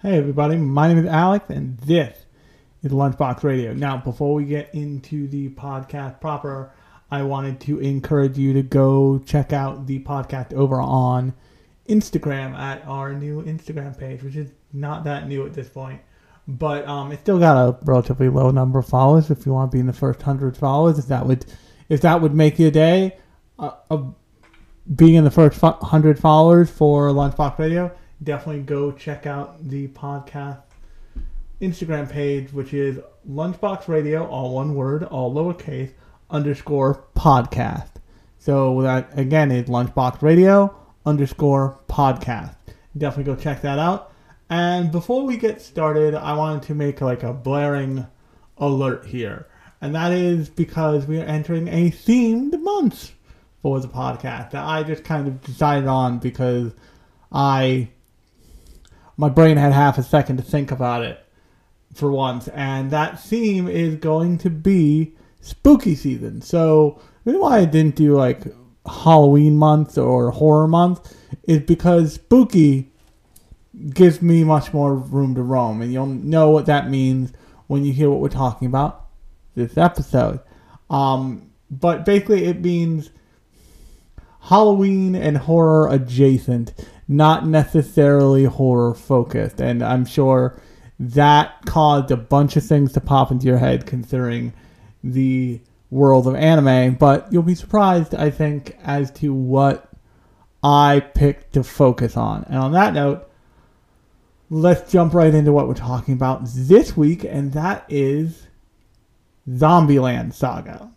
Hey everybody, my name is Alex and this is Lunchbox Radio. Now, before we get into the podcast proper, I wanted to encourage you to go check out the podcast over on Instagram at our new Instagram page, which is not that new at this point. But um, it's still got a relatively low number of followers. If you want to be in the first hundred followers, if that would, if that would make your day, uh, of being in the first hundred followers for Lunchbox Radio, definitely go check out the podcast Instagram page, which is Lunchbox Radio, all one word, all lowercase, underscore podcast. So that again is Lunchbox Radio underscore podcast. Definitely go check that out. And before we get started, I wanted to make like a blaring alert here. And that is because we are entering a themed month for the podcast that I just kind of decided on because I my brain had half a second to think about it for once, and that theme is going to be spooky season. So the reason why I didn't do like Halloween month or horror month is because spooky gives me much more room to roam, and you'll know what that means when you hear what we're talking about this episode. Um, but basically, it means Halloween and horror adjacent, not necessarily horror focused. And I'm sure that caused a bunch of things to pop into your head considering the world of anime. But you'll be surprised, I think, as to what I picked to focus on. And on that note, let's jump right into what we're talking about this week, and that is Zombieland Saga.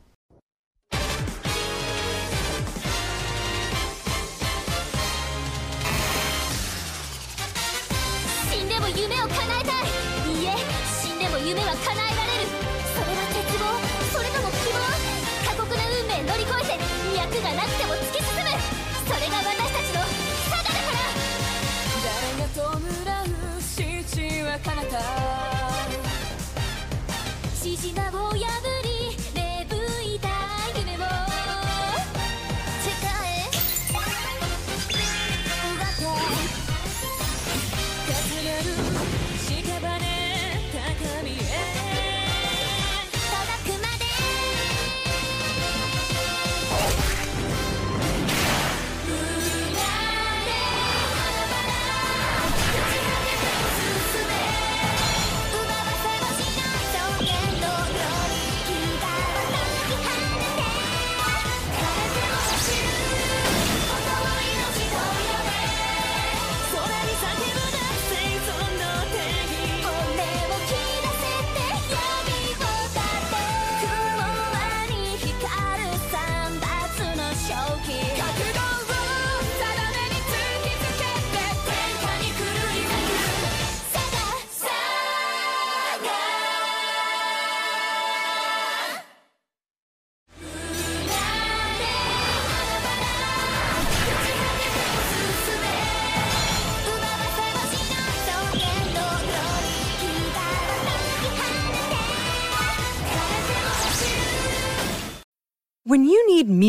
は叶えられる。それは絶望それとも希望過酷な運命乗り越えて脈がなくても突き進む。それが私たちの差がだから誰が弔う父は彼方獅子名を破り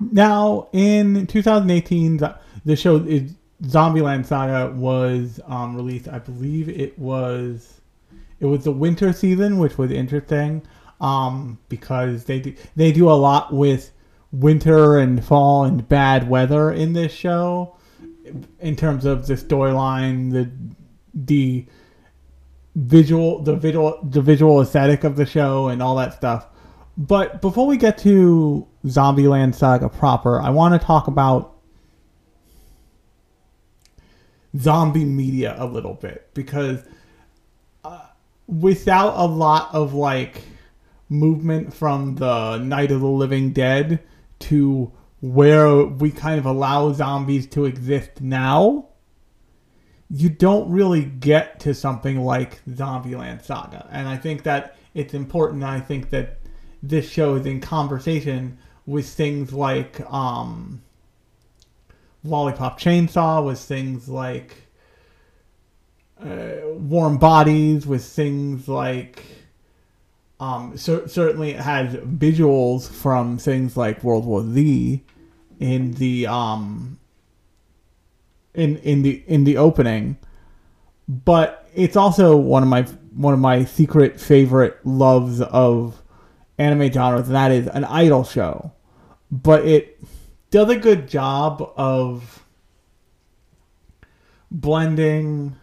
Now, in 2018, the, show is, Zombieland Saga was um, released. I believe it was it was the winter season, which was interesting um, because they do, they do a lot with winter and fall and bad weather in this show in terms of the storyline, the the visual the visual the visual aesthetic of the show and all that stuff. But before we get to Zombieland Saga proper, I want to talk about zombie media a little bit because uh, without a lot of like movement from the Night of the Living Dead to where we kind of allow zombies to exist now, you don't really get to something like Zombieland Saga. And I think that it's important. I think that this show is in conversation with things like um, Lollipop Chainsaw, with things like uh, Warm Bodies, with things like. Um, cer- certainly, it has visuals from things like World War Z in the um, in in the in the opening, but it's also one of my one of my secret favorite loves of anime genres, and that is an idol show. But it does a good job of blending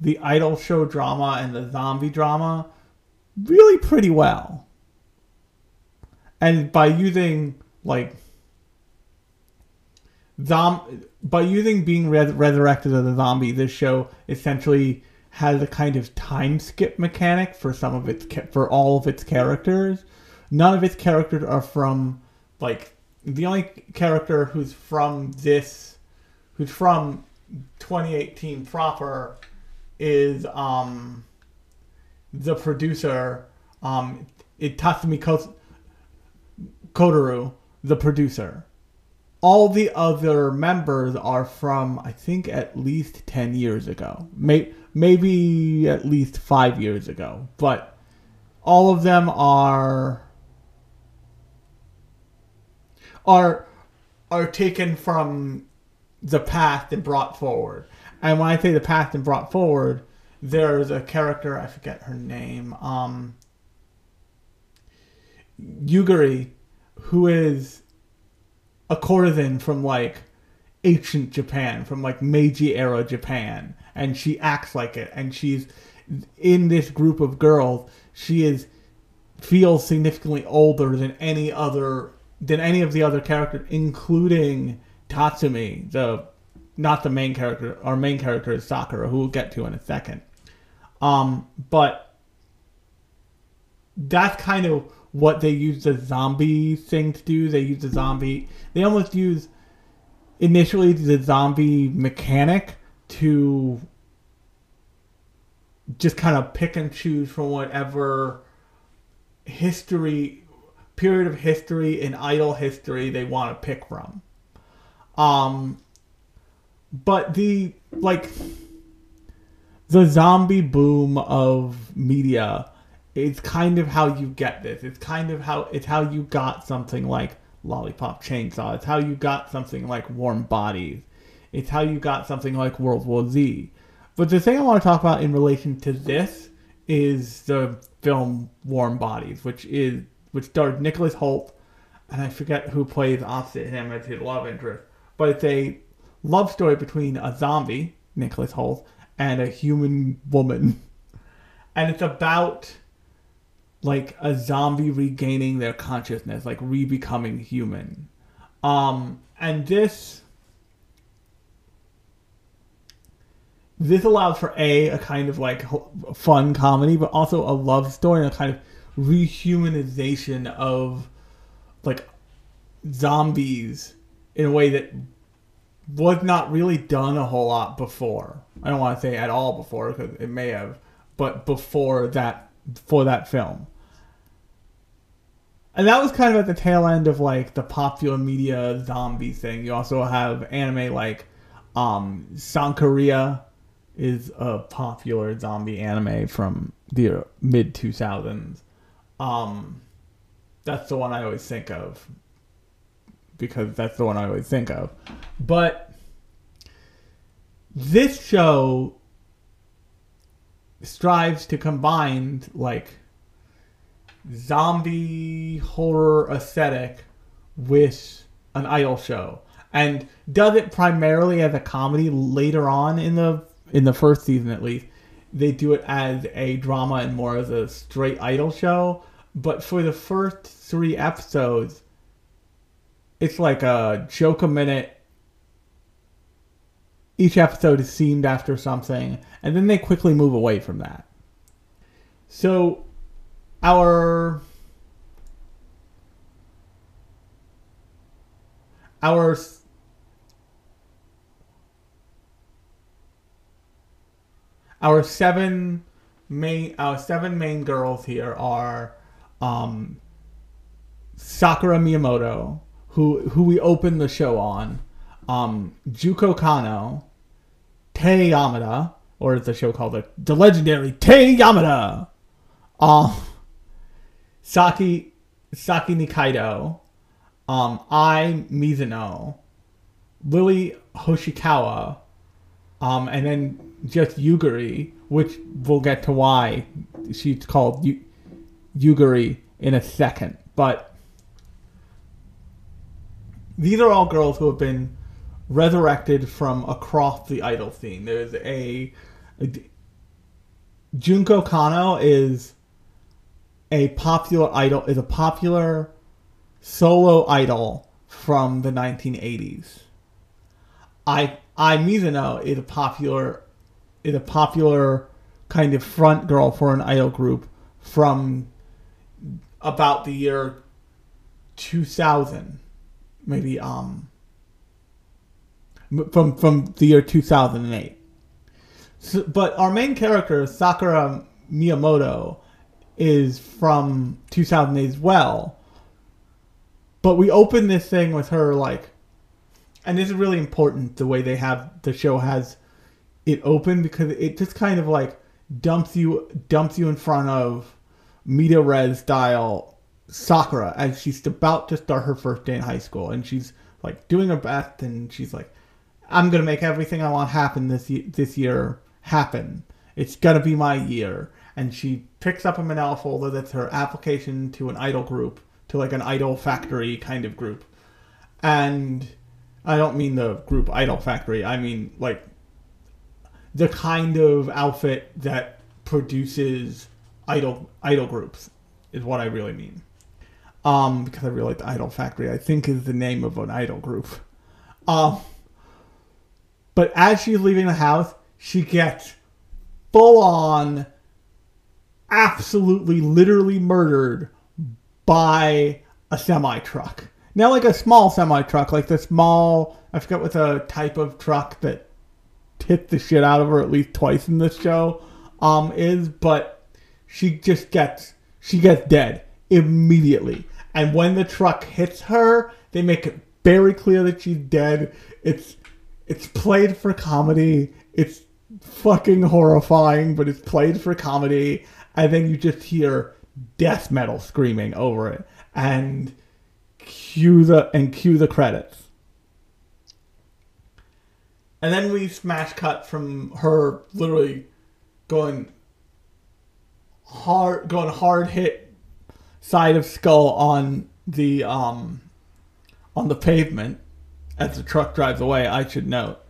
the idol show drama and the zombie drama really pretty well. And by using like zom by using being res- resurrected as a zombie, this show essentially has a kind of time skip mechanic for some of its ca- for all of its characters. None of its characters are from like the only character who's from this, who's from 2018 proper, is um the producer um Itatsumi Kotaro, the producer all the other members are from I think at least 10 years ago. May, maybe at least 5 years ago, but all of them are are are taken from the past and brought forward. And when I say the past and brought forward, there's a character, I forget her name, um Yugiri, who is a courtesan from like ancient Japan, from like Meiji era Japan, and she acts like it. And she's in this group of girls. She is feels significantly older than any other than any of the other characters, including Tatsumi, the not the main character. Our main character is Sakura, who we'll get to in a second. Um, but that's kind of what they use the zombie thing to do. They use the zombie. They almost use initially the zombie mechanic to just kind of pick and choose from whatever history period of history in idol history they want to pick from. Um but the like the zombie boom of media it's kind of how you get this. It's kind of how it's how you got something like Lollipop Chainsaw. It's how you got something like Warm Bodies. It's how you got something like World War Z. But the thing I want to talk about in relation to this is the film Warm Bodies, which is which stars Nicholas Hoult, and I forget who plays opposite him as his love interest. But it's a love story between a zombie, Nicholas Hoult, and a human woman. And it's about like a zombie regaining their consciousness, like re-becoming human. Um, and this this allows for a a kind of like fun comedy, but also a love story and a kind of rehumanization of like zombies in a way that was not really done a whole lot before. I don't want to say at all before because it may have, but before that for that film. And that was kind of at the tail end of like the popular media zombie thing. You also have anime like um Sankarea is a popular zombie anime from the mid 2000s. Um that's the one I always think of. Because that's the one I always think of. But this show strives to combine like zombie horror aesthetic with an idol show. And does it primarily as a comedy later on in the in the first season at least they do it as a drama and more as a straight idol show but for the first three episodes it's like a joke a minute. Each episode is themed after something and then they quickly move away from that. So our our our seven main our seven main girls here are um, Sakura Miyamoto, who who we opened the show on, um, Juko Kano, Tae Yamada, or is the show called the, the legendary Tae Yamada, um, Saki Saki Nikaido, um, Ai Mizuno, Lily Hoshikawa, um, and then just Yugiri, which we'll get to why she's called Yu- Yugiri in a second. But these are all girls who have been resurrected from across the idol scene. There's a, a Junko Kano is a popular idol is a popular solo idol from the 1980s. I Ai Mizuno is a popular is a popular kind of front girl for an idol group from about the year 2000 maybe um from from the year 2008 so, but our main character Sakura Miyamoto is from 2008 as well. But we open this thing with her like and this is really important the way they have the show has it open because it just kind of like dumps you dumps you in front of media res style Sakura as she's about to start her first day in high school and she's like doing her best and she's like I'm gonna make everything I want happen this ye- this year happen. It's gonna be my year. And she picks up a manila folder that's her application to an idol group, to like an idol factory kind of group. And I don't mean the group Idol Factory. I mean like the kind of outfit that produces idol idol groups is what I really mean. Um, because I really like the Idol Factory. I think is the name of an idol group. Um, but as she's leaving the house, she gets full on, absolutely, literally murdered by a semi truck. Now, like a small semi truck, like the small, I forget what the type of truck that hit the shit out of her at least twice in this show um, is, but she just gets, she gets dead immediately. And when the truck hits her, they make it very clear that she's dead. It's, it's played for comedy. It's fucking horrifying, but it's played for comedy. And then you just hear death metal screaming over it, and cue the and cue the credits. And then we smash cut from her literally going hard, going hard hit side of skull on the um on the pavement as the truck drives away. I should note.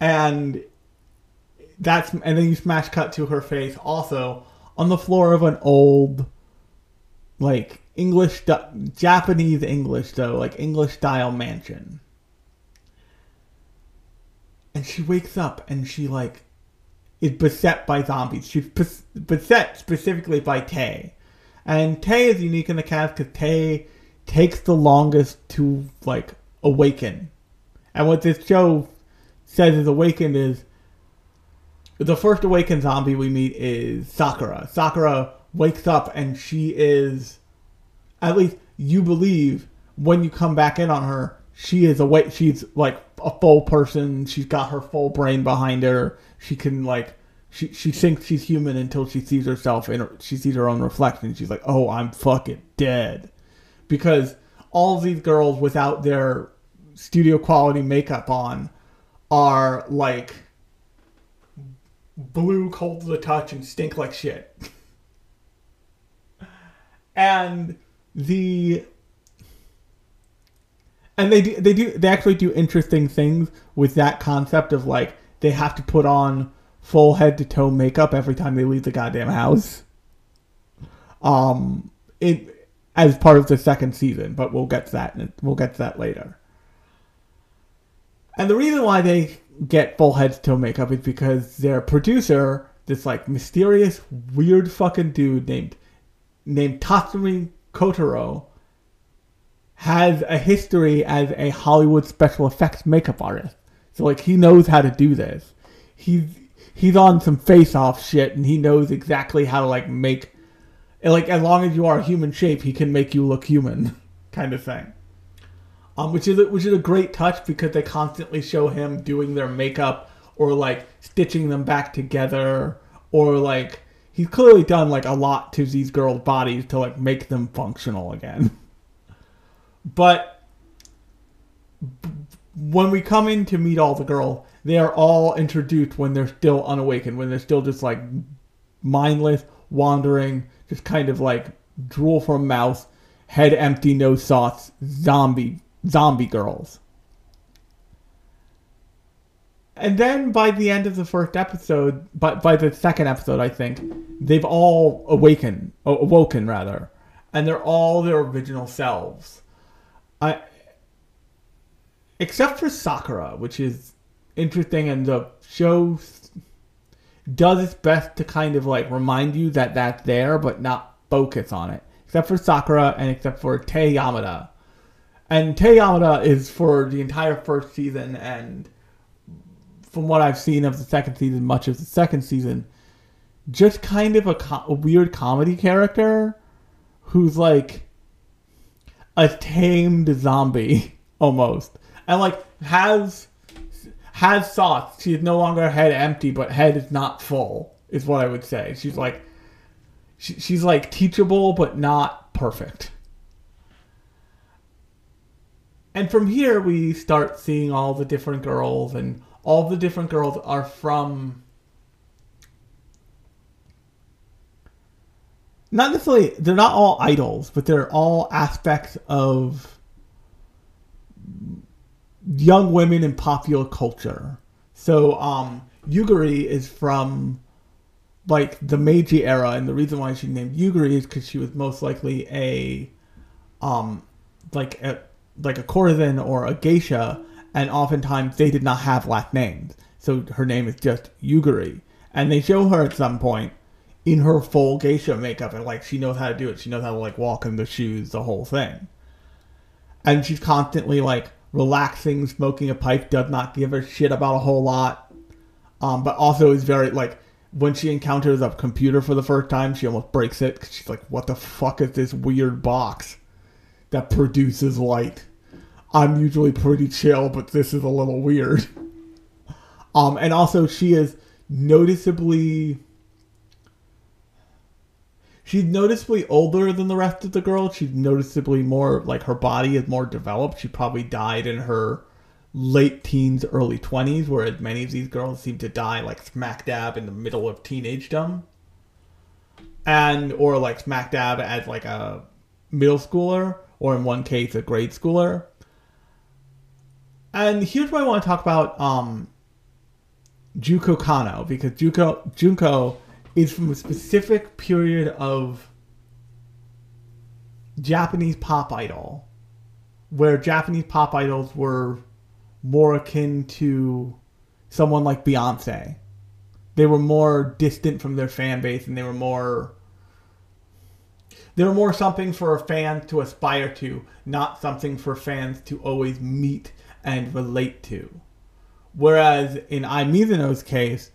And that's and then you smash cut to her face also on the floor of an old like English Japanese English though like English style mansion and she wakes up and she like is beset by zombies. She's beset specifically by Tae. And Tae is unique in the cast because Tae takes the longest to like awaken. And what this show says is awakened is the first awakened zombie we meet is Sakura. Sakura wakes up and she is, at least you believe when you come back in on her, she is a awake. She's like a full person. She's got her full brain behind her. She can like, she she thinks she's human until she sees herself and she sees her own reflection. She's like, oh, I'm fucking dead, because all these girls without their studio quality makeup on are like blue, cold to the touch, and stink like shit. and the and they do they do they actually do interesting things with that concept of like they have to put on full head to toe makeup every time they leave the goddamn house. Um, it as part of the second season, but we'll get to that. We'll get to that later. And the reason why they get full head to toe makeup is because their producer, this like mysterious, weird fucking dude named named Tatsumi Kotaro, has a history as a Hollywood special effects makeup artist. So like he knows how to do this. he's he's on some face off shit and he knows exactly how to like make like as long as you are a human shape, he can make you look human, kind of thing. Um, which is a, which is a great touch because they constantly show him doing their makeup or like stitching them back together or like he's clearly done like a lot to these girls' bodies to like make them functional again. But when we come in to meet all the girl, they are all introduced when they're still unawakened, when they're still just like mindless, wandering, just kind of like drool from mouth, head empty, no thoughts, zombie zombie girls. And then by the end of the first episode, but by the second episode, I think they've all awakened, awoken rather, and they're all their original selves. I, except for Sakura, which is interesting, and the show does its best to kind of like remind you that that's there, but not focus on it. Except for Sakura and except for Tae Yamada. And Tae Yamada is for the entire first season, and from what I've seen of the second season, much of the second season, just kind of a, co- a weird comedy character who's like a tamed zombie almost, and like has has thoughts. She is no longer head empty, but head is not full. Is what I would say. She's like she, she's like teachable, but not perfect. And from here, we start seeing all the different girls, and all the different girls are from not necessarily they're not all idols, but they're all aspects of young women in popular culture. So um Yugiri is from like the Meiji era, and the reason why she named Yugiri is because she was most likely a um like a like a courtesan or a geisha, and oftentimes they did not have last names, so her name is just Yugiri. And they show her at some point in her full geisha makeup, and like she knows how to do it. She knows how to like walk in the shoes, the whole thing. And she's constantly like relaxing, smoking a pipe, does not give a shit about a whole lot. Um, but also is very like when she encounters a computer for the first time, she almost breaks it 'cause she's like, "What the fuck is this weird box that produces light?" I'm usually pretty chill, but this is a little weird. Um, and also she is noticeably she's noticeably older than the rest of the girls. She's noticeably more like her body is more developed. She probably died in her late teens, early twenties, whereas many of these girls seem to die like smack dab in the middle of teenagedom. And or like smack dab as like a middle schooler, or in one case a grade schooler. And here's what I want to talk about um Juko Kano because Juko Junko is from a specific period of Japanese pop idol where Japanese pop idols were more akin to someone like Beyonce. They were more distant from their fan base and they were more they were more something for a fan to aspire to, not something for fans to always meet and relate to. Whereas in Ai Mizuno's case,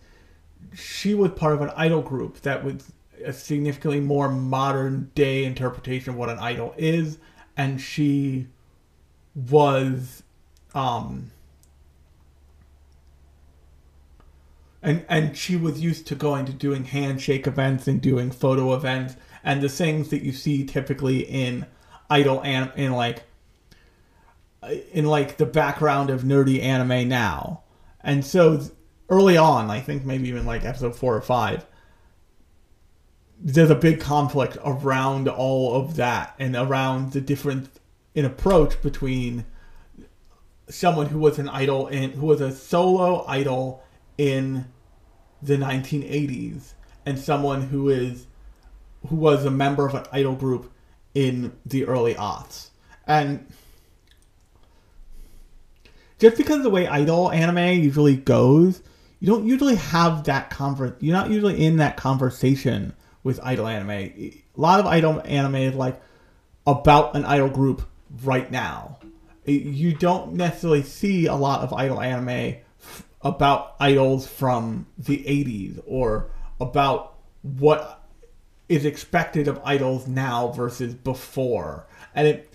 she was part of an idol group that was a significantly more modern day interpretation of what an idol is, and she was um and and she was used to going to doing handshake events and doing photo events and the things that you see typically in idol and in like in like the background of nerdy anime now. And so early on i think maybe even like episode four or five there's a big conflict around all of that and around the difference in approach between someone who was an idol and who was a solo idol in the 1980s and someone who is who was a member of an idol group in the early aughts. And just because the way idol anime usually goes you don't usually have that conver- you're not usually in that conversation with idol anime a lot of idol anime is like about an idol group right now you don't necessarily see a lot of idol anime about idols from the 80s or about what is expected of idols now versus before. And it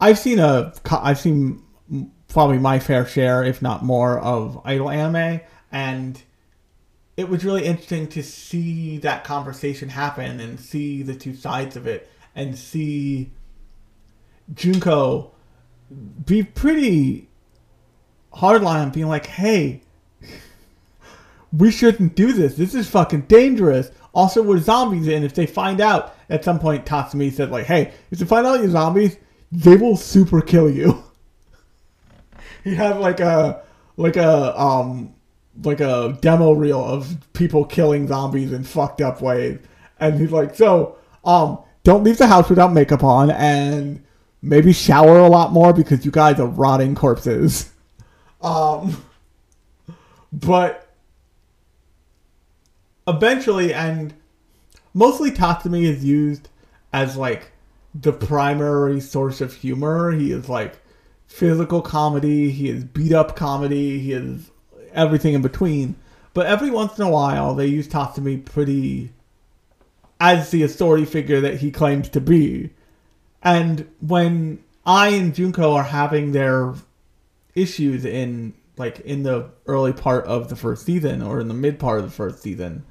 I've seen a I've seen probably my fair share if not more of idol anime and it was really interesting to see that conversation happen and see the two sides of it and see Junko be pretty hardline on being like, hey, we shouldn't do this. This is fucking dangerous. Also, we're zombies, and if they find out, at some point, Tatsumi said, like, hey, if they find out you're zombies, they will super kill you. he had like a, like a, um, like a demo reel of people killing zombies in fucked up ways. And he's like, so, um, don't leave the house without makeup on, and maybe shower a lot more because you guys are rotting corpses. Um, but eventually, and mostly Tatsumi is used as like the primary source of humor. He is like physical comedy, he is beat up comedy, he is everything in between. But every once in a while, they use Tatsumi pretty as the authority figure that he claims to be. And when Ai and Junko are having their issues in like in the early part of the first season or in the mid part of the first season,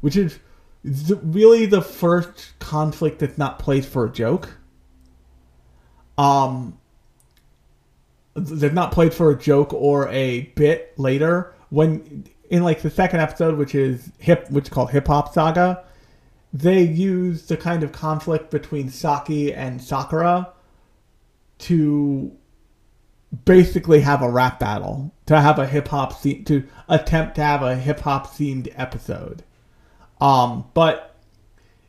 which is really the first conflict that's not played for a joke. Um, they're not played for a joke or a bit later when in like the second episode, which is hip, which is called Hip Hop Saga. They use the kind of conflict between Saki and Sakura to basically have a rap battle, to have a hip hop scene, to attempt to have a hip hop themed episode. Um, but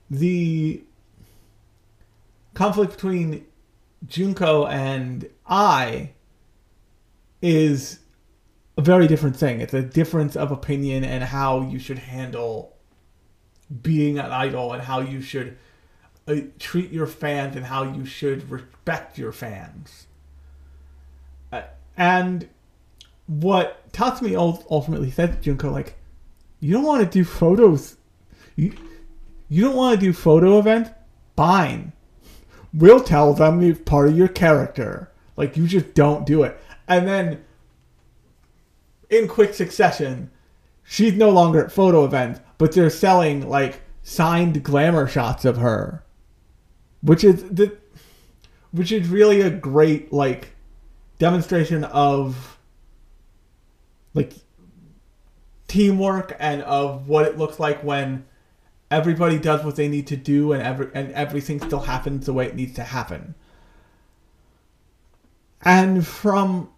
the conflict between Junko and Ai is a very different thing. It's a difference of opinion and how you should handle being an idol and how you should uh, treat your fans and how you should respect your fans. Uh, and what Tatsumi ultimately said to Junko, like, you don't want to do photos. You, you don't want to do photo events? Fine. We'll tell them it's part of your character. Like, you just don't do it. And then, in quick succession, she's no longer at photo events, but they're selling, like, signed glamour shots of her. Which is the which is really a great like demonstration of like teamwork and of what it looks like when everybody does what they need to do and every and everything still happens the way it needs to happen. And from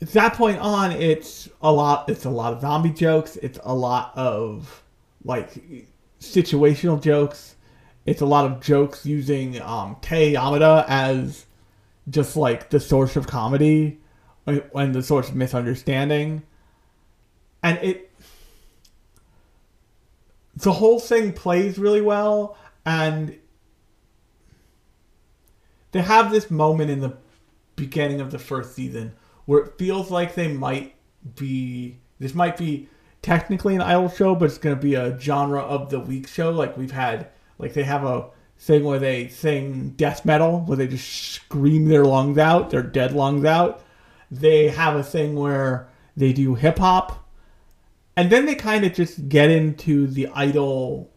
that point on, it's a lot. It's a lot of zombie jokes. It's a lot of like situational jokes. It's a lot of jokes using um, Tae Yamada as just like the source of comedy and the source of misunderstanding, and it the whole thing plays really well and they have this moment in the beginning of the first season where it feels like they might be this might be technically an idol show but it's going to be a genre of the week show. Like we've had like they have a thing where they sing death metal where they just scream their lungs out their dead lungs out. They have a thing where they do hip hop. And then they kind of just get into the idol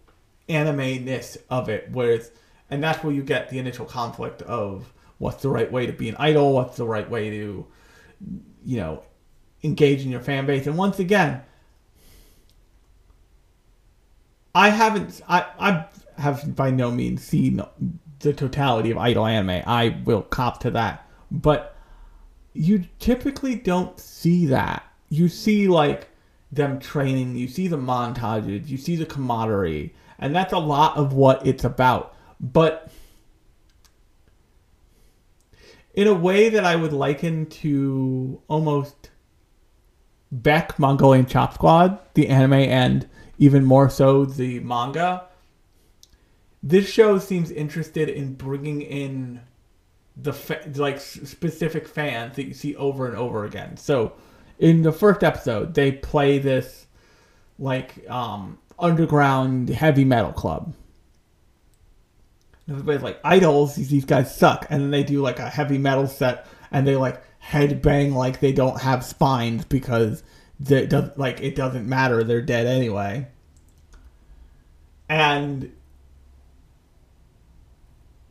anime ness of it where it's and that's where you get the initial conflict of what's the right way to be an idol what's the right way to you know engage in your fan base. And once again i haven't i i have by no means seen the totality of idol anime. I will cop to that. But you typically don't see that. You see like them training you see the montages you see the camaraderie and that's a lot of what it's about. But in a way that I would liken to almost Beck Mongolian Chop Squad, the anime, and even more so the manga. This show seems interested in bringing in the fa- like specific fans that you see over and over again. So in the first episode they play this like um underground heavy metal club. Everybody's like idols. These, these guys suck, and then they do like a heavy metal set, and they like head bang like they don't have spines because they does like it doesn't matter. They're dead anyway. And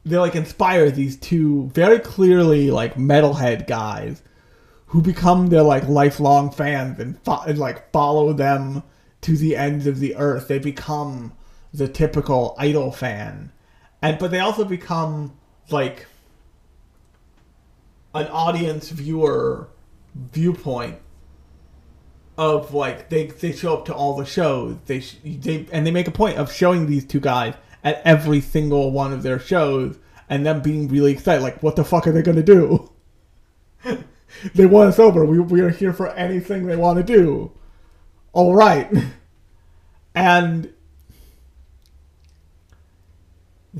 they like inspire these two very clearly like metalhead guys who become their like lifelong fans and, fo- and like follow them to the ends of the earth. They become the typical idol fan, and but they also become like an audience viewer viewpoint of like they they show up to all the shows. They they and they make a point of showing these two guys at every single one of their shows and them being really excited. Like what the fuck are they gonna do? They want us over. We, we are here for anything they want to do. All right. And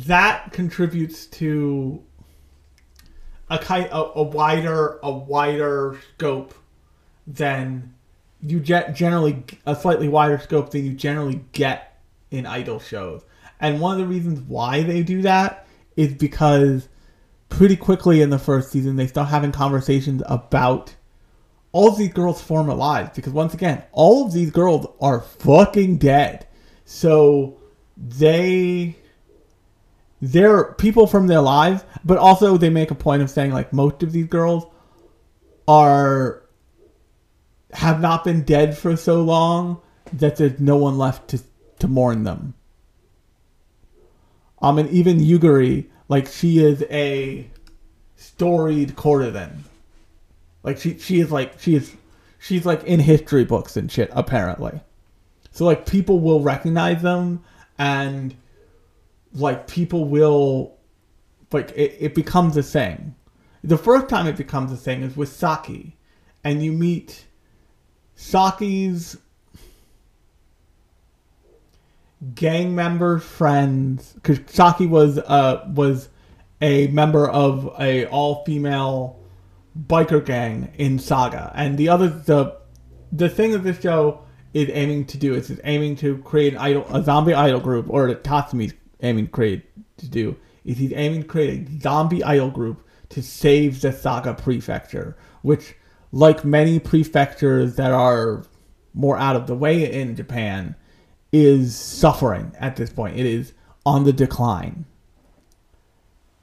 that contributes to a kind a, a wider a wider scope than you ge- generally a slightly wider scope than you generally get in idol shows. And one of the reasons why they do that is because pretty quickly in the first season they start having conversations about all of these girls' former lives because once again, all of these girls are fucking dead. So they they're people from their lives, but also they make a point of saying like most of these girls are have not been dead for so long that there's no one left to to mourn them. Um, and even Yugiri, like she is a storied courtesan. Like she she is like she is she's like in history books and shit apparently. So like people will recognize them and like people will like it, it becomes a thing. The first time it becomes a thing is with Saki. And you meet Saki's gang member friends, because Saki was uh was a member of a all female biker gang in Saga, and the other the the thing that this show is aiming to do is it's aiming to create an idol a zombie idol group, or that Tatsumi's aiming to create to do is he's aiming to create a zombie idol group to save the Saga prefecture, which like many prefectures that are more out of the way in Japan, is suffering at this point. It is on the decline.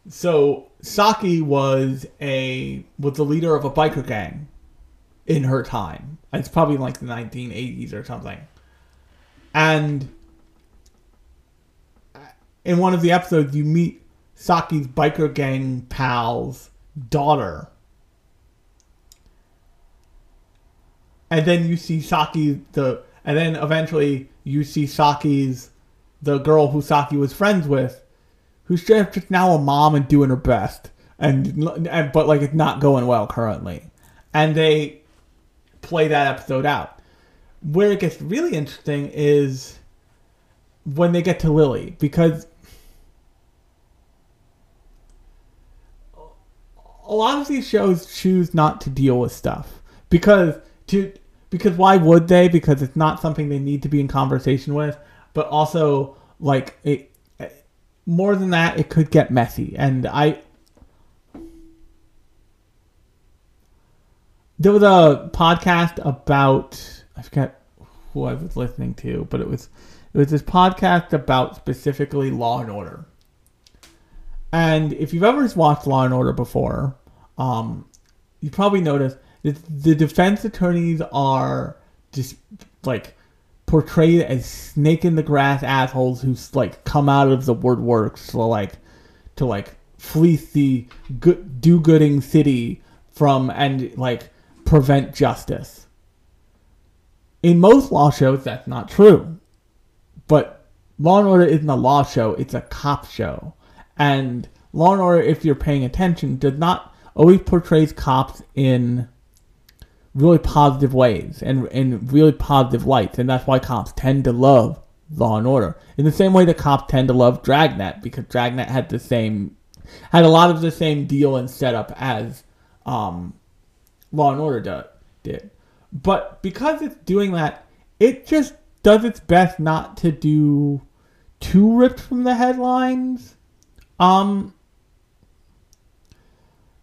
So Saki was a was the leader of a biker gang in her time. It's probably like the 1980s or something. And in one of the episodes, you meet Saki's biker gang pal's daughter. And then you see Saki the and then eventually you see Saki's the girl who Saki was friends with, who's just now a mom and doing her best, and, and but like it's not going well currently, and they play that episode out. Where it gets really interesting is when they get to Lily because a lot of these shows choose not to deal with stuff because to because why would they? Because it's not something they need to be in conversation with. But also, like it, more than that, it could get messy. And I, there was a podcast about I forget who I was listening to, but it was it was this podcast about specifically Law and Order. And if you've ever watched Law and Order before, um, you probably noticed that the defense attorneys are just like portrayed as snake in the grass assholes who like come out of the woodworks to like to like fleece the good do-gooding city from and like prevent justice. In most law shows, that's not true. But Law and Order isn't a law show; it's a cop show. And Law and Order, if you're paying attention, does not always portrays cops in really positive ways and in really positive lights, and that's why cops tend to love Law and Order. In the same way that cops tend to love Dragnet, because Dragnet had the same had a lot of the same deal and setup as um, Law and Order did. But because it's doing that, it just does its best not to do too ripped from the headlines. Um,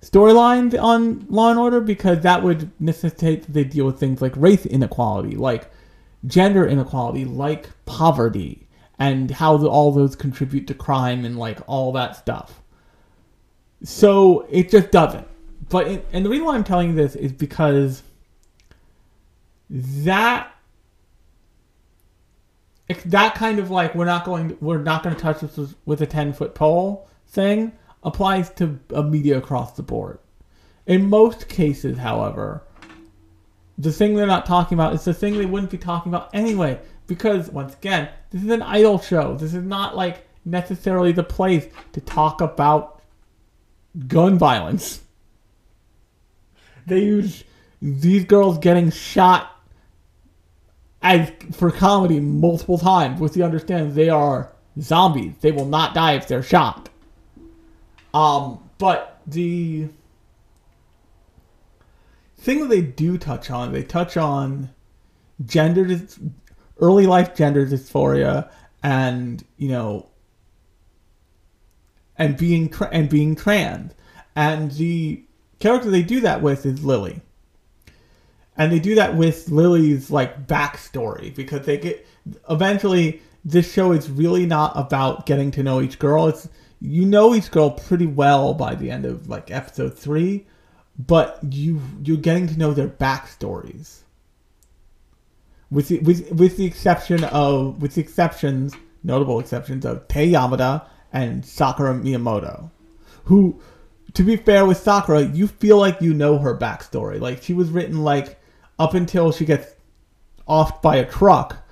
storylines on Law and Order because that would necessitate they deal with things like race inequality, like gender inequality, like poverty, and how the, all those contribute to crime and like all that stuff. So it just doesn't. But it, and the reason why I'm telling this is because that that kind of like we're not going we're not going to touch this with- with a 10 foot pole thing applies to a media across the board. In most cases however the thing they're not talking about is the thing they wouldn't be talking about anyway because once again this is an idol show. This is not like necessarily the place to talk about gun violence. They use these girls getting shot as for comedy multiple times with the understanding they are zombies. They will not die if they're shot. Um, but the thing that they do touch on, they touch on gender, early life gender dysphoria, and you know, and being tra- and being trans, and the character they do that with is Lily and they do that with Lily's like backstory because they get eventually this show is really not about getting to know each girl. It's you know each girl pretty well by the end of like episode three, but you you're getting to know their backstories. With the, with with the exception of with the exceptions notable exceptions of Tae Yamada and Sakura Minamoto, who to be fair with Sakura, you feel like you know her backstory. Like she was written like up until she gets offed by a truck.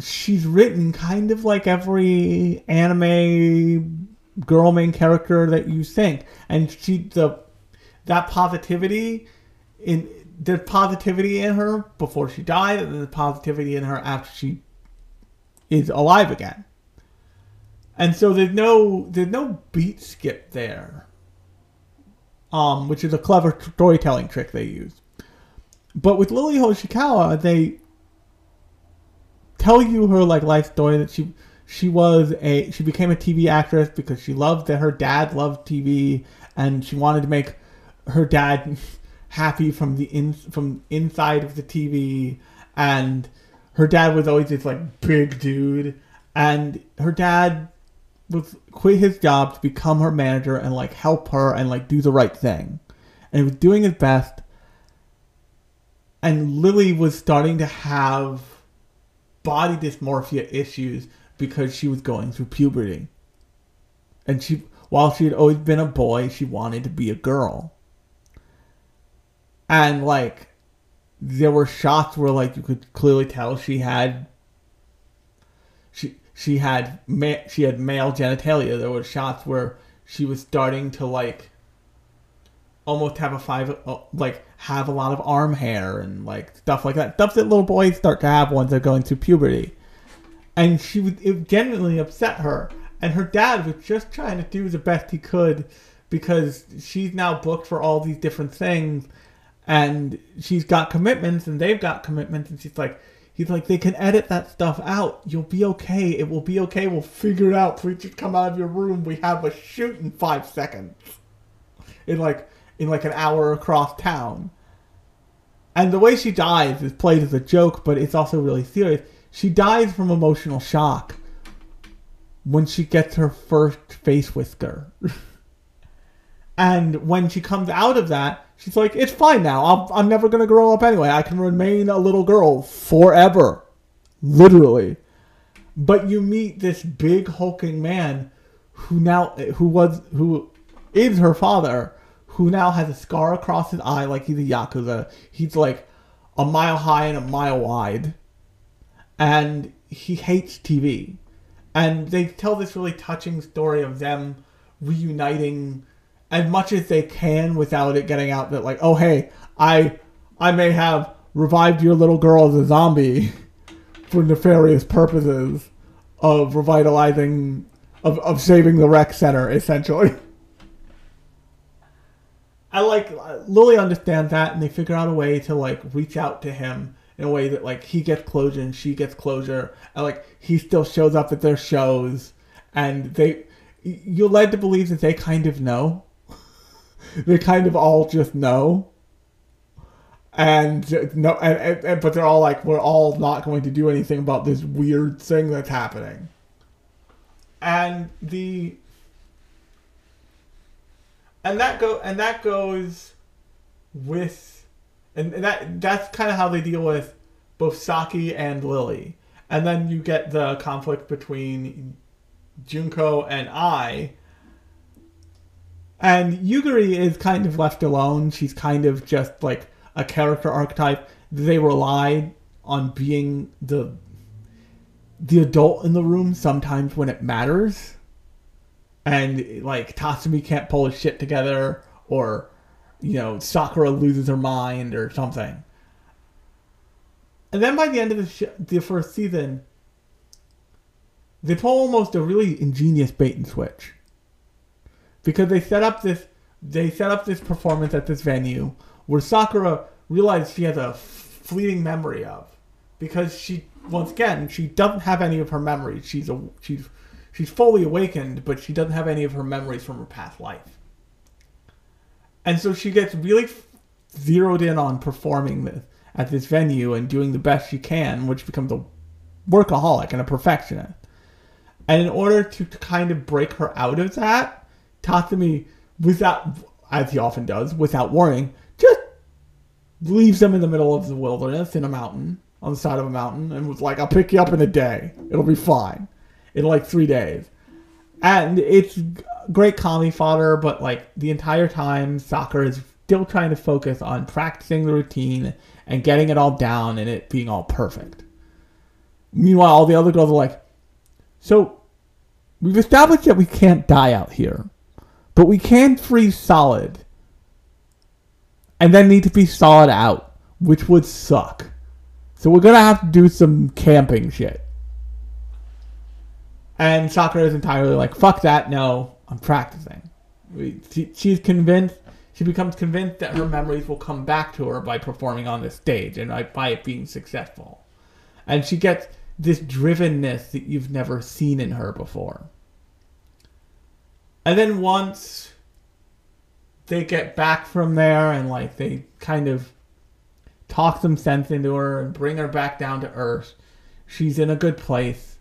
She's written kind of like every anime girl main character that you think, and she the that positivity in there's positivity in her before she died, and the positivity in her after she is alive again. And so there's no there's no beat skip there um, which is a clever storytelling trick they use. But with Lily Hoshikawa, they tell you her like life story that she she was a she became a TV actress because she loved that her dad loved TV and she wanted to make her dad happy from the in from inside of the TV and her dad was always this like big dude and her dad was quit his job to become her manager and like help her and like do the right thing. And he was doing his best. And Lily was starting to have body dysmorphia issues because she was going through puberty. And she while she had always been a boy, she wanted to be a girl. And like there were shots where like you could clearly tell she had she she had ma- she had male genitalia. There were shots where she was starting to like almost have a five uh, like have a lot of arm hair and like stuff like that. Stuff that little boys start to have once they're going through puberty. And she was it genuinely upset her. And her dad was just trying to do the best he could because she's now booked for all these different things. And she's got commitments and they've got commitments. And she's like he's like they can edit that stuff out. You'll be okay. It will be okay. We'll figure it out. Please just come out of your room. We have a shoot in five seconds. In like in like an hour across town and the way she dies is played as a joke but it's also really serious she dies from emotional shock when she gets her first face whisker And when she comes out of that, she's like, "It's fine now. I'm, I'm never gonna grow up anyway. I can remain a little girl forever, literally." But you meet this big hulking man, who now who was who is her father, who now has a scar across his eye like he's a yakuza. He's like a mile high and a mile wide, and he hates TV. And they tell this really touching story of them reuniting as much as they can without it getting out that like, oh hey, I I may have revived your little girl as a zombie for nefarious purposes of revitalizing of, of saving the rec center essentially. I like Lily understands that, and they figure out a way to like reach out to him in a way that like he gets closure and she gets closure, and like he still shows up at their shows, and they you're led to believe that they kind of know. they kind of all just know. And no, and, and, and but they're all like, we're all not going to do anything about this weird thing that's happening. And the and that go and that goes with and, and that that's kind of how they deal with both Saki and Lily. And then you get the conflict between Junko and Ai. And Yugiri is kind of left alone. She's kind of just like a character archetype. They rely on being the the adult in the room sometimes when it matters. And like Tatsumi can't pull his shit together or you know, Sakura loses her mind or something. And then by the end of the, sh- the first season, they pull almost a really ingenious bait and switch. Because they set up this they set up this performance at this venue where Sakura realized she has a fleeting memory of. Because she once again she doesn't have any of her memories. She's a she's she's fully awakened but she doesn't have any of her memories from her past life and so she gets really zeroed in on performing this at this venue and doing the best she can which becomes a workaholic and a perfectionist and in order to, kind of break her out of that, Tatsumi, without, as he often does, without warning, just leaves them in the middle of the wilderness in a mountain, on the side of a mountain, and was like, I'll pick you up in a day. It'll be fine. In like three days. And it's great comedy fodder, but like the entire time, Sakura is still trying to focus on practicing the routine and getting it all down and it being all perfect. Meanwhile, all the other girls are like, so we've established that we can't die out here, but we can freeze solid and then need to be solid out, which would suck. So we're gonna have to do some camping shit. And Sakura is entirely like, fuck that, no, I'm practicing. She, she's convinced, she becomes convinced that her memories will come back to her by performing on the stage and by, by it being successful. And she gets this drivenness that you've never seen in her before. And then once they get back from there and like they kind of talk some sense into her and bring her back down to earth, she's in a good place.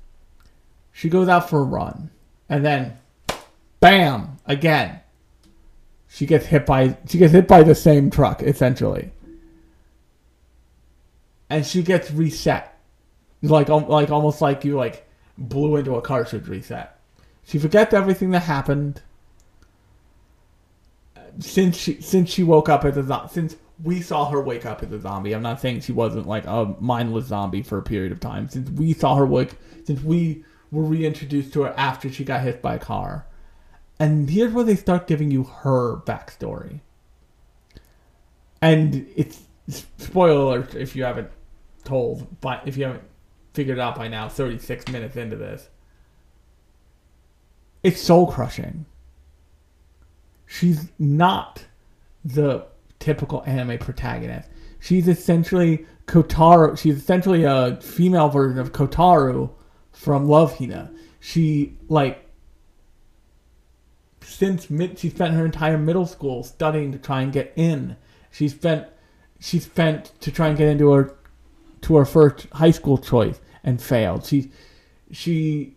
She goes out for a run. And then bam, again. She gets hit by she gets hit by the same truck essentially. And she gets reset like like almost like you like blew into a cartridge reset. She forgets everything that happened since she since she woke up as a. Since we saw her wake up as a zombie. I'm not saying she wasn't like a mindless zombie for a period of time. Since we saw her wake, since we were reintroduced to her after she got hit by a car, and here's where they start giving you her backstory. And it's spoiler alert if you haven't told, but if you haven't figured it out by now, 36 minutes into this. It's soul crushing. She's not the typical anime protagonist. She's essentially Keitaro. She's essentially a female version of Keitaro from Love Hina. She like since mid she spent her entire middle school studying to try and get in. She spent she spent to try and get into her to her first high school choice and failed. She she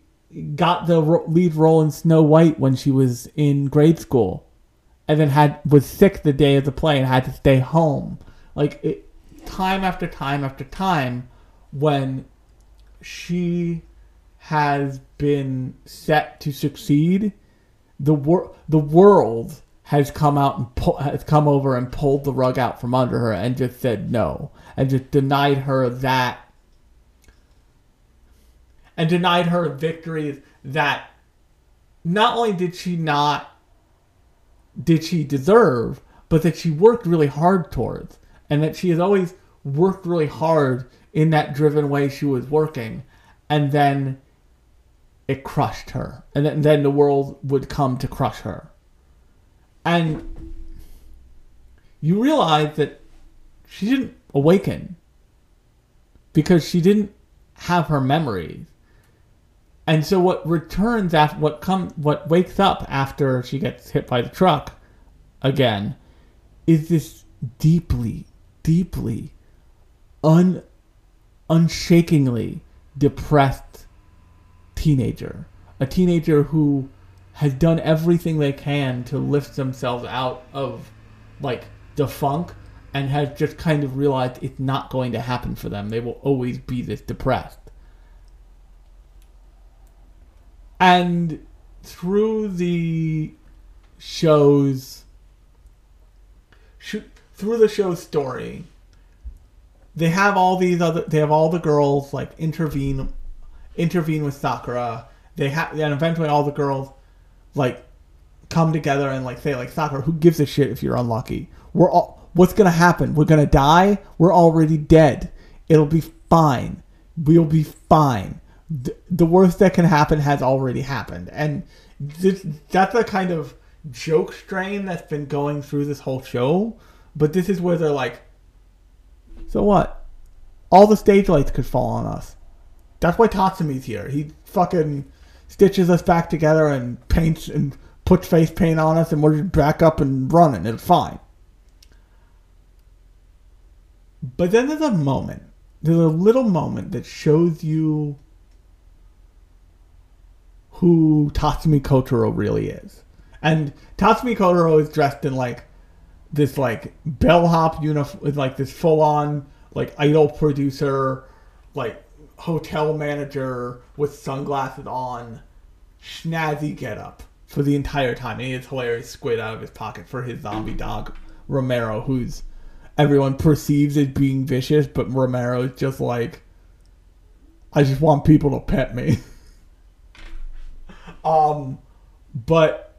got the lead role in Snow White when she was in grade school, and then had was sick the day of the play and had to stay home. Like it, time after time after time, when she has been set to succeed, the wor- the world has come out and has come over and pulled the rug out from under her and just said no and just denied her that and denied her victories that not only did she not did she deserve, but that she worked really hard towards, and that she has always worked really hard in that driven way she was working, and then it crushed her, and then, then the world would come to crush her, and you realize that she didn't awaken because she didn't have her memories. And so what returns after what come what wakes up after she gets hit by the truck again is this deeply, deeply un unshakingly depressed teenager. A teenager who has done everything they can to lift themselves out of like the funk and has just kind of realized it's not going to happen for them. They will always be this depressed. And through the show's through the show's story, they have all these other they have all the girls like intervene intervene with Sakura. They have and eventually all the girls like come together and like say like Sakura, who gives a shit if you're unlucky? We're all what's gonna happen? We're gonna die. We're already dead. It'll be fine. We'll be fine. The, the worst that can happen has already happened, and this, that's a kind of joke strain that's been going through this whole show. But this is where they're like, so what? All the stage lights could fall on us. That's why Tatsumi's here. He fucking stitches us back together and paints and puts face paint on us, and we're just back up and running. It's fine. But then there's a moment. There's a little moment that shows you who Tatsumi Kotaro really is. And Tatsumi Kotaro is dressed in like this like bellhop uniform like this full on like idol producer, like hotel manager with sunglasses on, snazzy getup for the entire time. And he has hilarious squid out of his pocket for his zombie dog, Romero, who's everyone perceives as being vicious, but Romero is just like I just want people to pet me. um but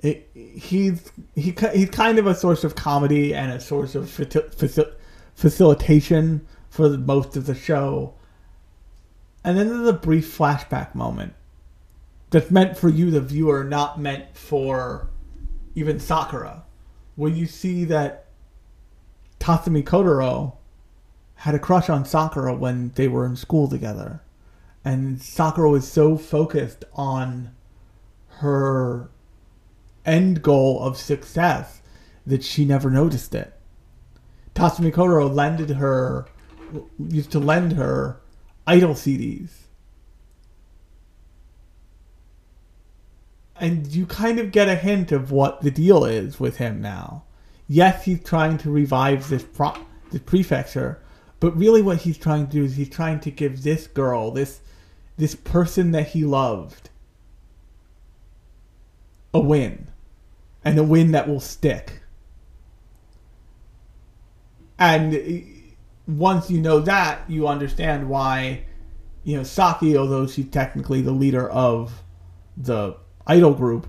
it, he's he he's kind of a source of comedy and a source of facilitation for the, most of the show. And then there's a brief flashback moment that's meant for you, the viewer, not meant for even Sakura, where you see that Tatsumi Kotaro had a crush on Sakura when they were in school together. And Sakura was so focused on her end goal of success that she never noticed it. Tatsumi Kotaro lended her, used to lend her idol CDs. And you kind of get a hint of what the deal is with him now. Yes, he's trying to revive this pro- this prefecture, but really what he's trying to do is he's trying to give this girl, this this person that he loved, a win and a win that will stick. And once you know that, you understand why, you know, Saki, although she's technically the leader of the idol group,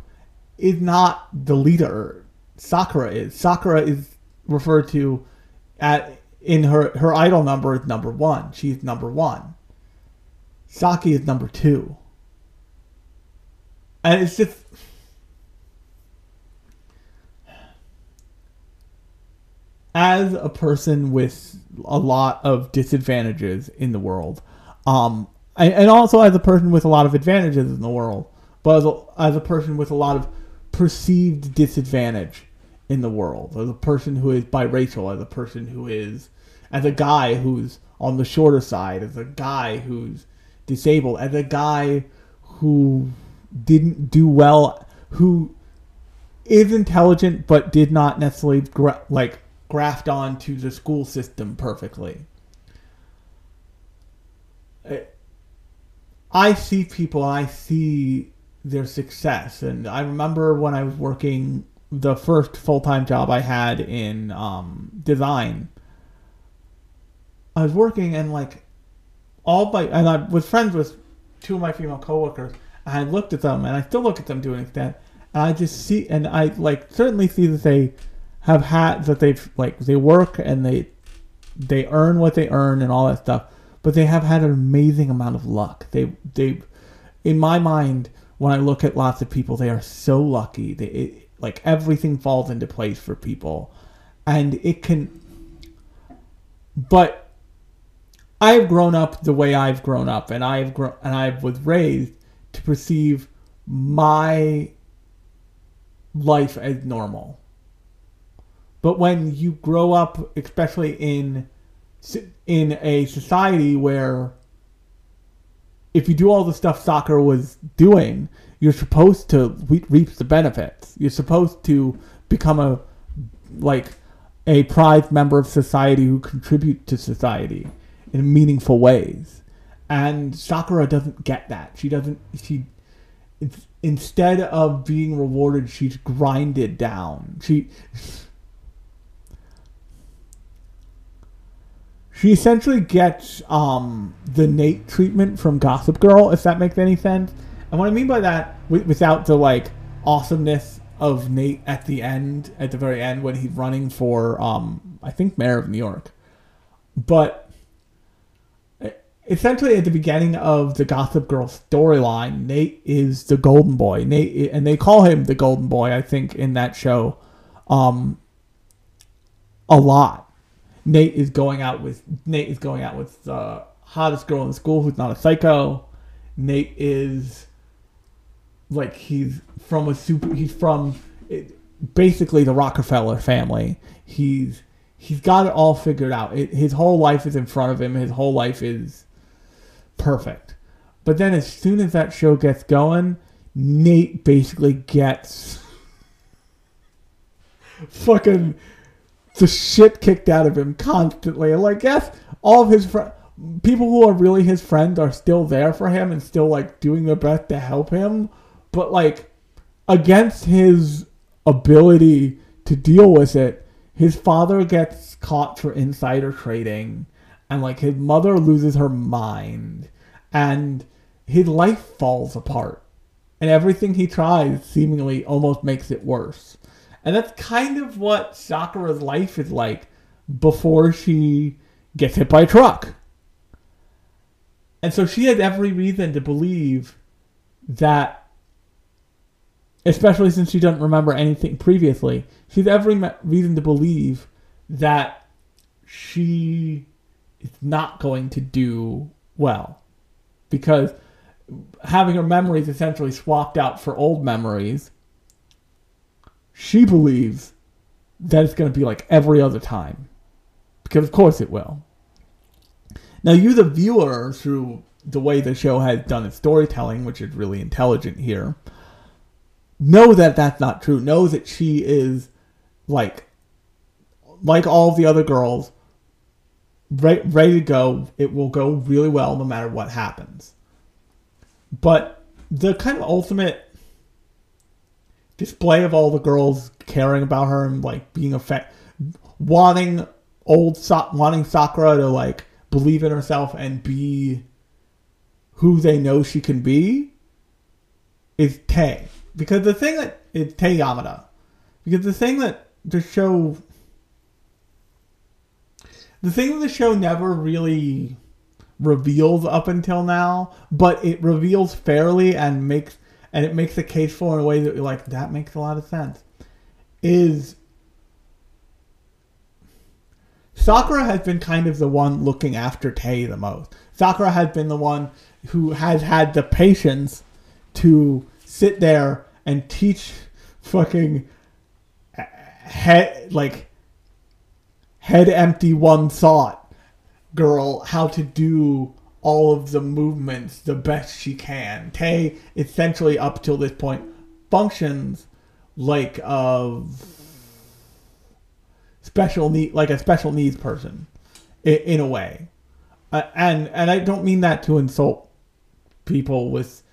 is not the leader. Sakura is. Sakura is referred to at in her her idol number is number one. She's number one. Saki is number two. And it's just as a person with a lot of disadvantages in the world, um, and, also as a person with a lot of advantages in the world, but as a, as a person with a lot of perceived disadvantage in the world, as a person who is biracial, as a person who is, as a guy who's on the shorter side, as a guy who's disabled, as a guy who didn't do well, who is intelligent but did not necessarily like graft onto the school system perfectly. I see people, I see their success, and I remember when I was working the first full time job I had in um, design. I was working and like all my and I was friends with two of my female coworkers. And I looked at them, and I still look at them to an extent, and I just see, and I like certainly see that they have had that they've like they work and they they earn what they earn and all that stuff, but they have had an amazing amount of luck. They they in my mind when I look at lots of people, they are so lucky. They it, like everything falls into place for people and it can but I've grown up the way I've grown up and I've grown and I was raised to perceive my life as normal. But when you grow up especially in in a society where if you do all the stuff Sakura was doing, you're supposed to reap the benefits. You're supposed to become a like a prized member of society who contribute to society in meaningful ways. And Sakura doesn't get that. She doesn't. She instead of being rewarded, she's grinded down. She she essentially gets um, the Nate treatment from Gossip Girl, if that makes any sense. And what I mean by that, wi- without the like awesomeness of Nate at the end, at the very end when he's running for, um, I think, mayor of New York, but essentially at the beginning of the Gossip Girl storyline, Nate is the golden boy. Nate, and they call him the golden boy. I think in that show, um, a lot. Nate is going out with Nate is going out with the hottest girl in school who's not a psycho. Nate is like he's from a super. He's from it, basically the Rockefeller family. He's he's got it all figured out. It, his whole life is in front of him. His whole life is perfect. But then as soon as that show gets going, Nate basically gets fucking the shit kicked out of him constantly. Like, yes, all of his friends, people who are really his friends are still there for him and still like doing their best to help him. But like, against his ability to deal with it, his father gets caught for insider trading, and like his mother loses her mind, and his life falls apart. And everything he tries seemingly almost makes it worse. And that's kind of what Sakura's life is like before she gets hit by a truck. And so she has every reason to believe that, especially since she doesn't remember anything previously, she has every reason to believe that she is not going to do well. Because having her memories essentially swapped out for old memories she believes that it's going to be like every other time. Because, of course, it will. Now, you, the viewer, through the way the show has done its storytelling, which is really intelligent here, know that that's not true. Know that she is like, like all the other girls, re- ready to go. It will go really well no matter what happens. But the kind of ultimate display of all the girls caring about her and like being affect wanting old so- wanting Sakura to like believe in herself and be who they know she can be is Tae. Because the thing that is Tae Yamada. Because the thing that the show the thing that the show never really reveals up until now, but it reveals fairly and makes and it makes a case for in a way that you're like that makes a lot of sense. Is Sakura has been kind of the one looking after Tae the most. Sakura has been the one who has had the patience to sit there and teach fucking head like head empty one thought girl how to do all of the movements the best she can. Tae essentially up till this point functions like a special need like a special needs person in, in a way. Uh, and and I don't mean that to insult people with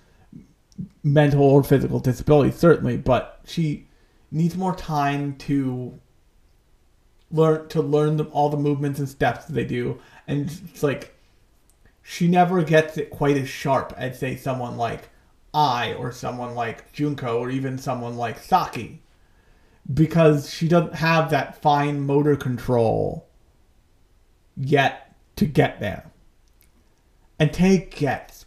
mental or physical disabilities certainly, but she needs more time to learn to learn the, all the movements and steps that they do and it's like she never gets it quite as sharp as say someone like Ai or someone like Junko or even someone like Saki because she doesn't have that fine motor control yet to get there. And Tae gets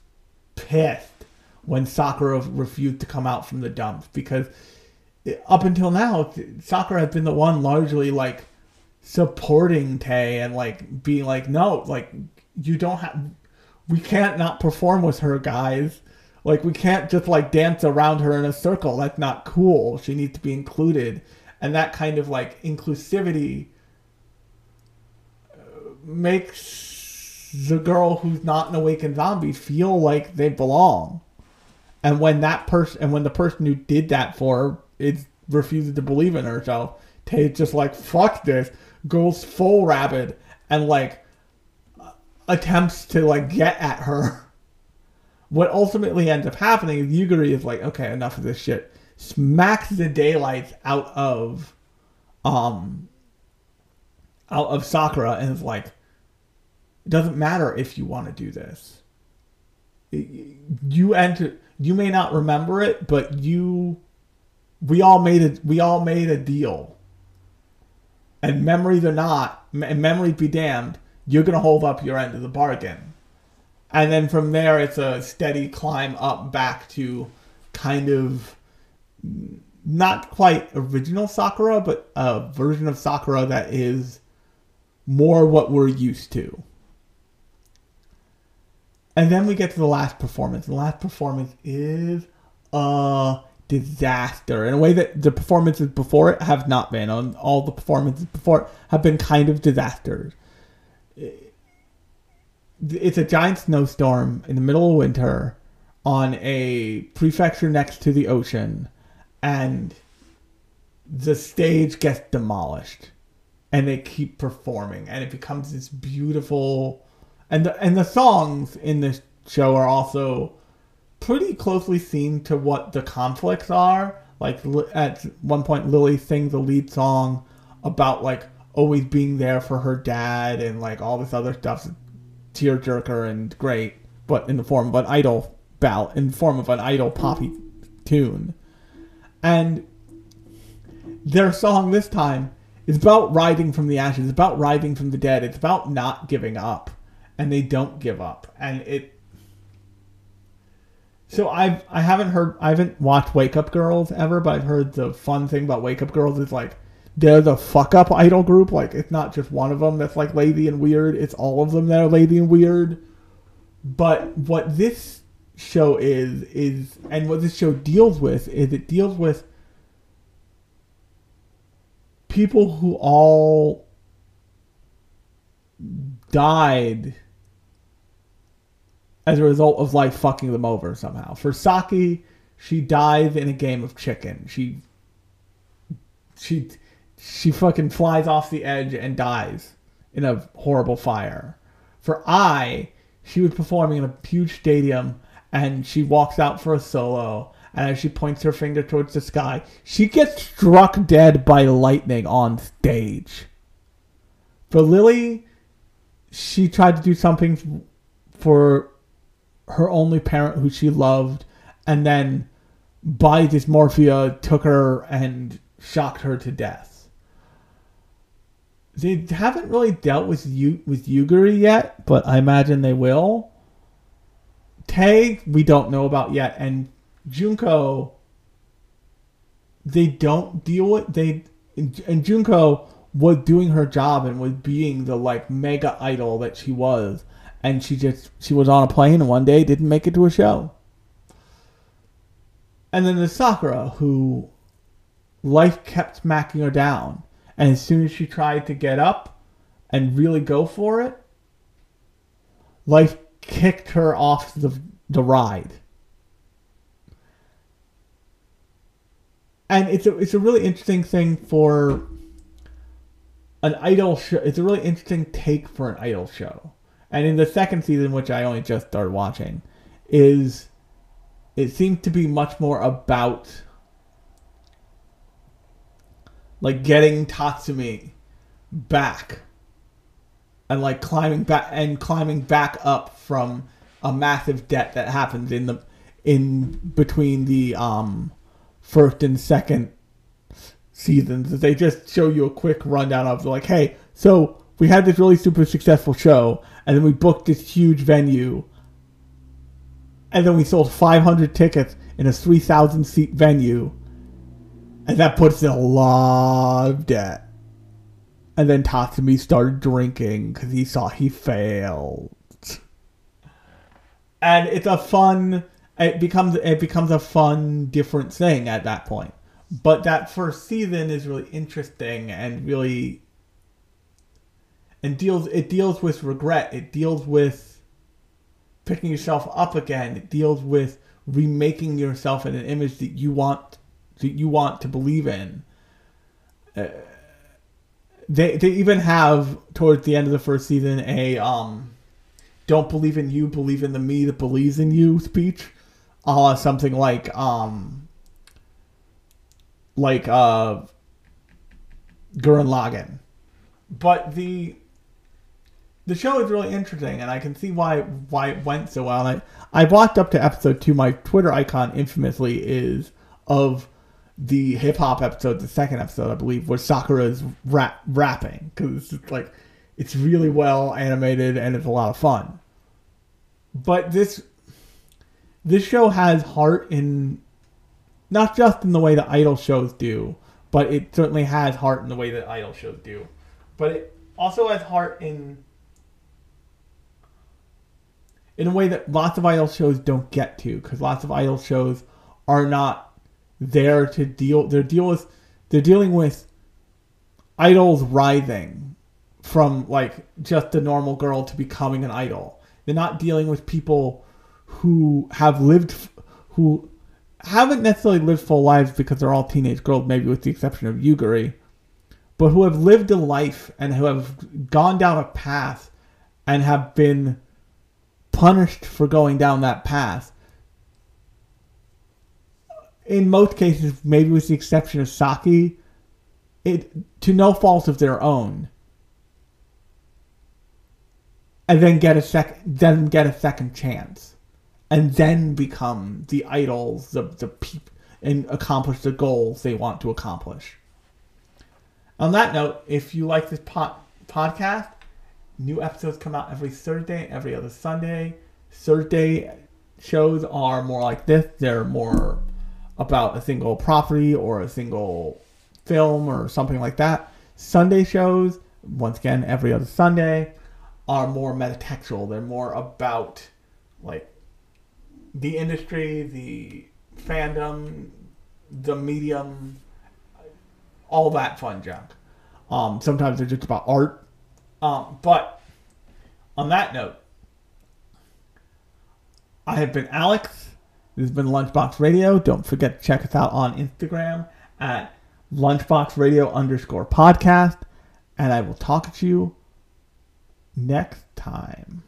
pissed when Sakura refused to come out from the dumps because eh, up until now, Sakura has been the one largely like supporting Tae and like being like, no, like you don't have, we can't not perform with her, guys. Like we can't just like dance around her in a circle. That's not cool. She needs to be included, and that kind of like inclusivity uh, makes the girl who's not an awakened zombie feel like they belong. And when that person, and when the person who did that for her refuses to believe in herself, Tae's just like fuck this, goes full rabid and like attempts to like get at her. What ultimately ends up happening is Yugiri is like, okay, enough of this shit. Smacks the daylights out of um out of Sakura and is like, it doesn't matter if you want to do this. You enter you may not remember it, but you we all made a we all made a deal. And memories are not, and memories be damned, you're gonna hold up your end of the bargain. And then from there, it's a steady climb up back to kind of not quite original Sakura, but a version of Sakura that is more what we're used to. And then we get to the last performance. The last performance is a disaster in a way that the performances before it have not been. All the performances before have been kind of disasters. It's a giant snowstorm in the middle of winter on a prefecture next to the ocean, and the stage gets demolished, and they keep performing, and it becomes this beautiful, and the and the songs in this show are also pretty closely seen to what the conflicts are. Like at one point, Lily sings a lead song about like always being there for her dad and like all this other stuff, tearjerker and great, but in the form of an idol ballad, in the form of an idol poppy tune. And their song this time is about rising from the ashes, it's about rising from the dead, it's about not giving up, and they don't give up, and it so I've I haven't heard I haven't watched Wake Up Girls ever, but I've heard the fun thing about Wake Up Girls is like they're the fuck up idol group. Like it's not just one of them that's like lazy and weird. It's all of them that are lazy and weird. But what this show is is and what this show deals with is it deals with people who all died as a result of life fucking them over somehow. For Saki, she dies in a game of chicken. She she she fucking flies off the edge and dies in a horrible fire. For Ai, she was performing in a huge stadium and she walks out for a solo and as she points her finger towards the sky, she gets struck dead by lightning on stage. For Lily, she tried to do something for her only parent who she loved, and then body dysmorphia took her and shocked her to death. They haven't really dealt with you with Yugiri yet, but I imagine they will. Tae, we don't know about yet, and Junko, they don't deal with they and Junko was doing her job and was being the like mega idol that she was and she just she was on a plane and one day didn't make it to a show. And then there's Sakura, who life kept smacking her down, and as soon as she tried to get up and really go for it, life kicked her off the the ride. And it's a it's a really interesting thing for an idol show. It's a really interesting take for an idol show and in the second season, which I only just started watching, is it seems to be much more about like getting Tatsumi back and like climbing back and climbing back up from a massive debt that happens in the in between the um first and second seasons. They just show you a quick rundown of like, hey, so we had this really super successful show, and then we booked this huge venue, and then we sold 500 tickets in a 3,000 seat venue, and that puts in a lot of debt. And then Tatsumi started drinking because he saw he failed. And it's a fun. It becomes it becomes a fun, different thing at that point. But that first season is really interesting and really and deals it deals with regret. It deals with picking yourself up again. It deals with remaking yourself in an image that you want that you want to believe in. Uh, they they even have towards the end of the first season a um don't believe in you, believe in the me that believes in you speech. Uh something like um like uh Gurren Lagann. But the the show is really interesting, and I can see why why it went so well. And I I walked up to episode two. My Twitter icon infamously is of the hip hop episode, the second episode, I believe, where Sakura is rap, rapping because it's like it's really well animated and it's a lot of fun. But this this show has heart in not just in the way that idol shows do, but it certainly has heart in the way that idol shows do. But it also has heart in in a way that lots of idol shows don't get to because lots of idol shows are not there to deal they're deal with they're dealing with idols rising from like just a normal girl to becoming an idol they're not dealing with people who have lived who haven't necessarily lived full lives because they're all teenage girls maybe with the exception of Yugiri but who have lived a life and who have gone down a path and have been punished for going down that path. In most cases, maybe with the exception of Saki, it to no fault of their own. And then get a sec then get a second chance. And then become the idols, the the peop and accomplish the goals they want to accomplish. On that note, if you like this pod, podcast, new episodes come out every Thursday, every other Sunday. Thursday shows are more like this. They're more about a single property or a single film or something like that. Sunday shows, once again, every other Sunday, are more metatextual. They're more about like the industry, the fandom, the medium, all that fun junk. Um, sometimes they're just about art. Um, but on that note, I have been Alex. This has been Lunchbox Radio. Don't forget to check us out on Instagram at Lunchbox Radio underscore podcast. And I will talk to you next time.